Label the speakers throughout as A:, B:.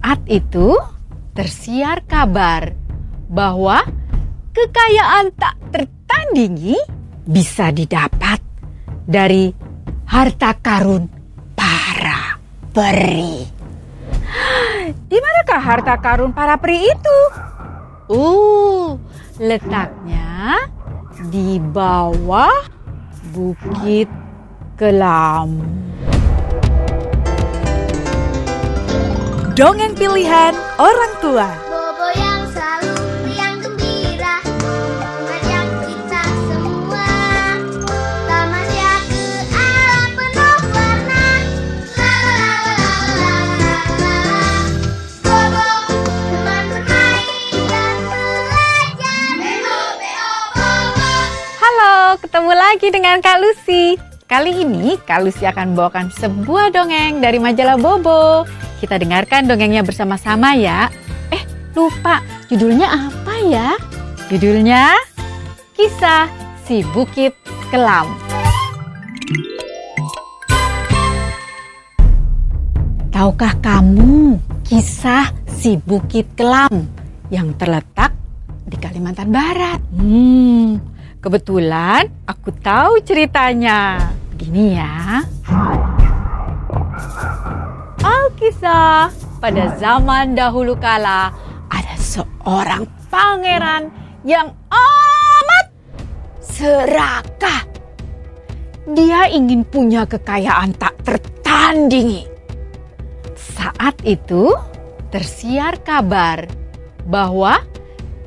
A: Saat itu tersiar kabar bahwa kekayaan tak tertandingi bisa didapat dari harta karun para peri. Di manakah harta karun para peri itu? Uh, letaknya di bawah Bukit Kelam.
B: Dongeng pilihan orang tua.
C: Bobo yang selalu riang gembira Mengajak kita semua Tamasya ke alam penuh warna La la la la la la la Bobo teman bermain dan belajar Beo beo bobo
A: Halo, ketemu lagi dengan Kak Lucy. Kali ini Kak Lucy akan bawakan sebuah dongeng dari majalah Bobo. Kita dengarkan dongengnya bersama-sama ya. Eh, lupa, judulnya apa ya? Judulnya Kisah Si Bukit Kelam. Tahukah kamu kisah si Bukit Kelam yang terletak di Kalimantan Barat? Hmm, kebetulan aku tahu ceritanya. Begini ya. Alkisah, pada zaman dahulu kala ada seorang pangeran yang amat serakah. Dia ingin punya kekayaan tak tertandingi. Saat itu tersiar kabar bahwa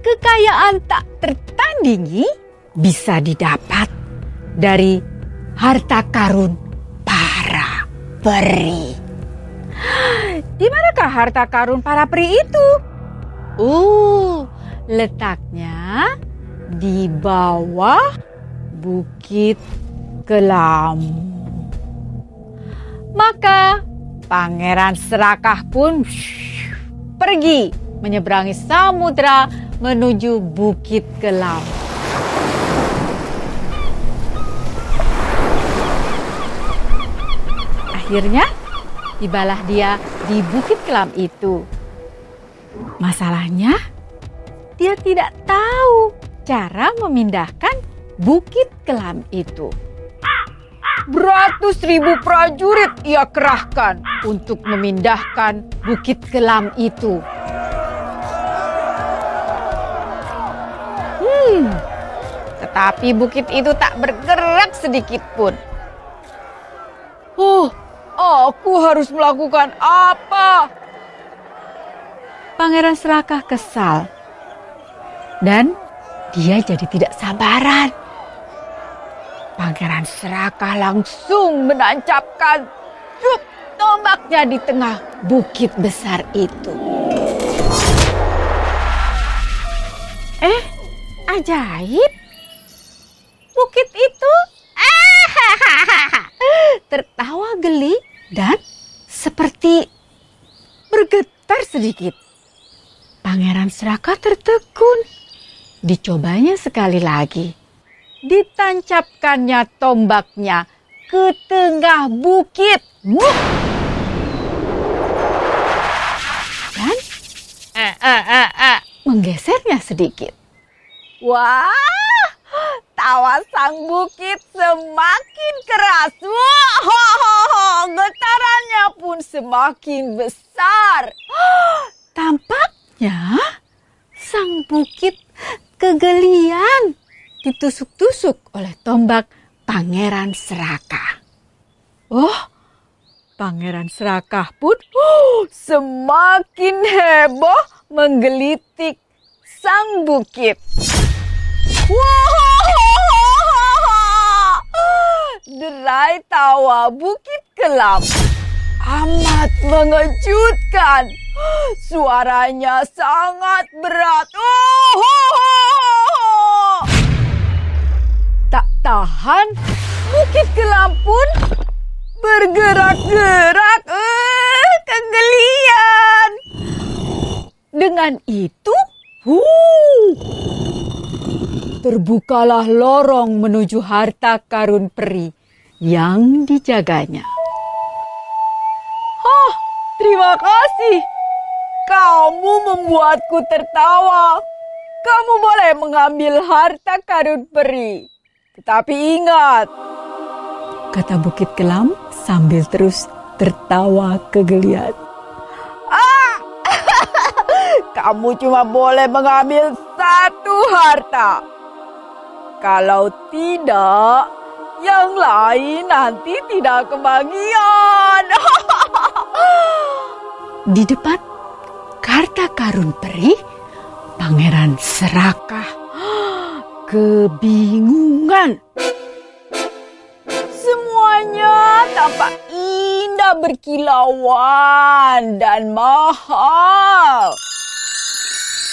A: kekayaan tak tertandingi bisa didapat dari harta karun para peri. Di manakah harta karun para peri itu? Uh, letaknya di bawah Bukit Kelam. Maka Pangeran Serakah pun pergi menyeberangi samudra menuju Bukit Kelam. Akhirnya tibalah dia di Bukit Kelam itu. Masalahnya, dia tidak tahu cara memindahkan Bukit Kelam itu. Beratus ribu prajurit ia kerahkan untuk memindahkan Bukit Kelam itu. Hmm, tetapi bukit itu tak bergerak sedikit pun. Oh, aku harus melakukan apa? Pangeran Serakah kesal. Dan dia jadi tidak sabaran. Pangeran Serakah langsung menancapkan truk tombaknya di tengah bukit besar itu. Eh, ajaib. Bukit itu tertawa geli dan seperti bergetar sedikit. Pangeran Serakah tertegun. Dicobanya sekali lagi. Ditancapkannya tombaknya ke tengah bukit. Wuh! Dan eh, eh, eh, eh, menggesernya sedikit. Wah, tawa sang bukit semakin keras. Wah, semakin besar. Tampaknya sang bukit kegelian ditusuk-tusuk oleh tombak Pangeran Serakah. Oh, Pangeran Serakah pun oh, semakin heboh menggelitik sang bukit. Derai tawa bukit kelam amat mengejutkan. Suaranya sangat berat. Oh, tak tahan, bukit kelam pun bergerak-gerak. Eh, kegelian. Dengan itu, huh, terbukalah lorong menuju harta karun peri yang dijaganya. Terima kasih. Kamu membuatku tertawa. Kamu boleh mengambil harta karun peri. Tetapi ingat, kata Bukit Kelam sambil terus tertawa kegeliat. Ah! Kamu cuma boleh mengambil satu harta. Kalau tidak, yang lain nanti tidak kebagian. Di depan karta karun peri, Pangeran serakah kebingungan. Semuanya tampak indah berkilauan dan mahal.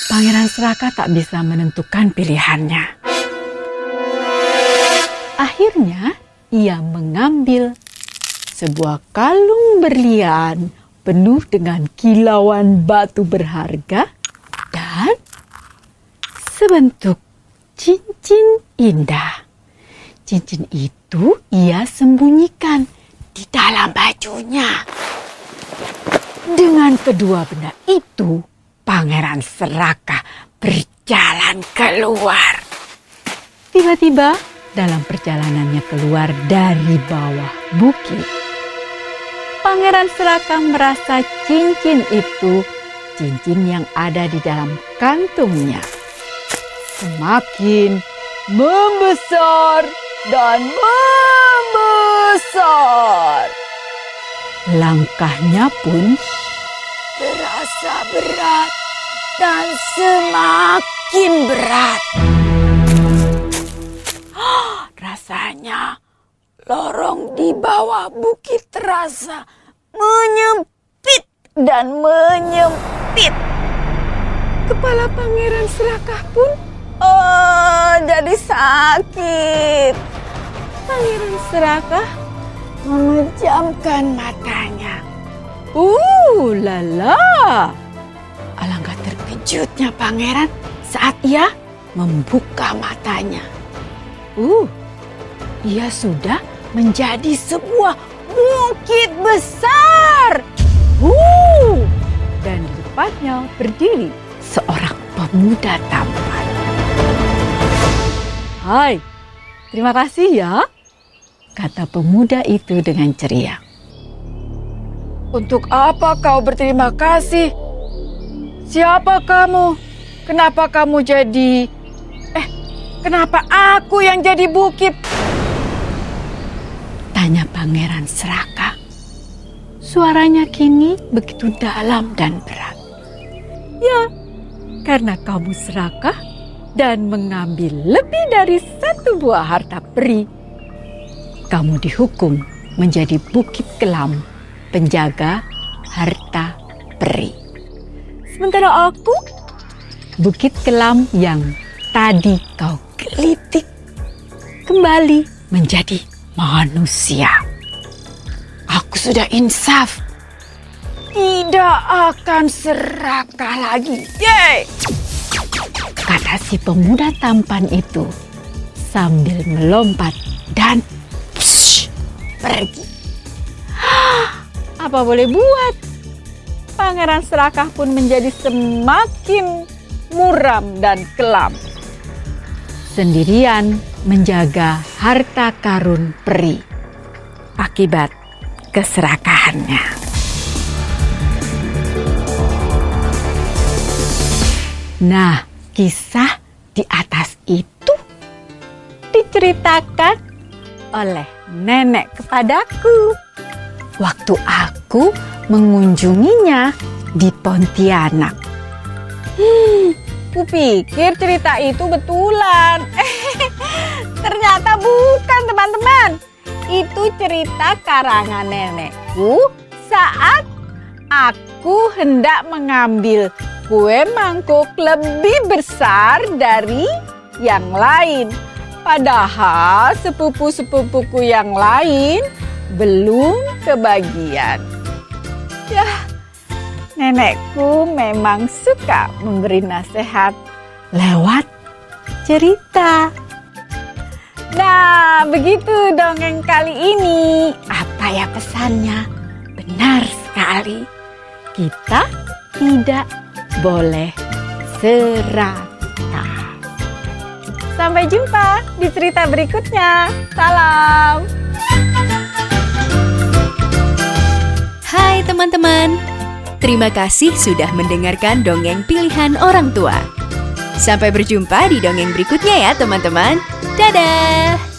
A: Pangeran serakah tak bisa menentukan pilihannya. Akhirnya ia mengambil sebuah kalung berlian penuh dengan kilauan batu berharga dan sebentuk cincin indah. Cincin itu ia sembunyikan di dalam bajunya. Dengan kedua benda itu, Pangeran Serakah berjalan keluar. Tiba-tiba, dalam perjalanannya keluar dari bawah bukit, Pangeran Serakah merasa cincin itu cincin yang ada di dalam kantungnya semakin membesar dan membesar. Langkahnya pun terasa berat dan semakin berat. Rasanya lorong di bawah bukit terasa menyempit dan menyempit. Kepala pangeran serakah pun oh, jadi sakit. Pangeran serakah memejamkan matanya. Uh, lala. Alangkah terkejutnya pangeran saat ia membuka matanya. Uh, ia sudah menjadi sebuah bukit besar. Uh, dan di depannya berdiri seorang pemuda tampan. Hai, terima kasih ya, kata pemuda itu dengan ceria. Untuk apa kau berterima kasih? Siapa kamu? Kenapa kamu jadi... Eh, kenapa aku yang jadi bukit? Tanya Pangeran Seraka. Suaranya kini begitu dalam dan berat. Ya, karena kamu serakah dan mengambil lebih dari satu buah harta peri. Kamu dihukum menjadi bukit kelam penjaga harta peri. Sementara aku, bukit kelam yang tadi kau gelitik kembali menjadi manusia. Aku sudah insaf. Tidak akan serakah lagi. Yeay! Kata si pemuda tampan itu sambil melompat dan psh, pergi. Apa boleh buat? Pangeran Serakah pun menjadi semakin muram dan kelam. Sendirian menjaga harta karun peri akibat keserakahannya. Nah, kisah di atas itu diceritakan oleh nenek kepadaku waktu aku mengunjunginya di Pontianak. Hmm, kupikir cerita itu betulan. Ternyata bukan teman-teman. Itu cerita karangan nenekku saat aku hendak mengambil kue mangkuk lebih besar dari yang lain. Padahal sepupu-sepupuku yang lain belum kebagian. Ya, nenekku memang suka memberi nasihat lewat cerita. Begitu dongeng kali ini. Apa ya pesannya? Benar sekali. kita tidak boleh serakah. Sampai jumpa di cerita berikutnya. Salam.
D: Hai teman-teman, terima kasih sudah mendengarkan dongeng pilihan orang tua. Sampai berjumpa di dongeng berikutnya ya teman-teman. Dadah!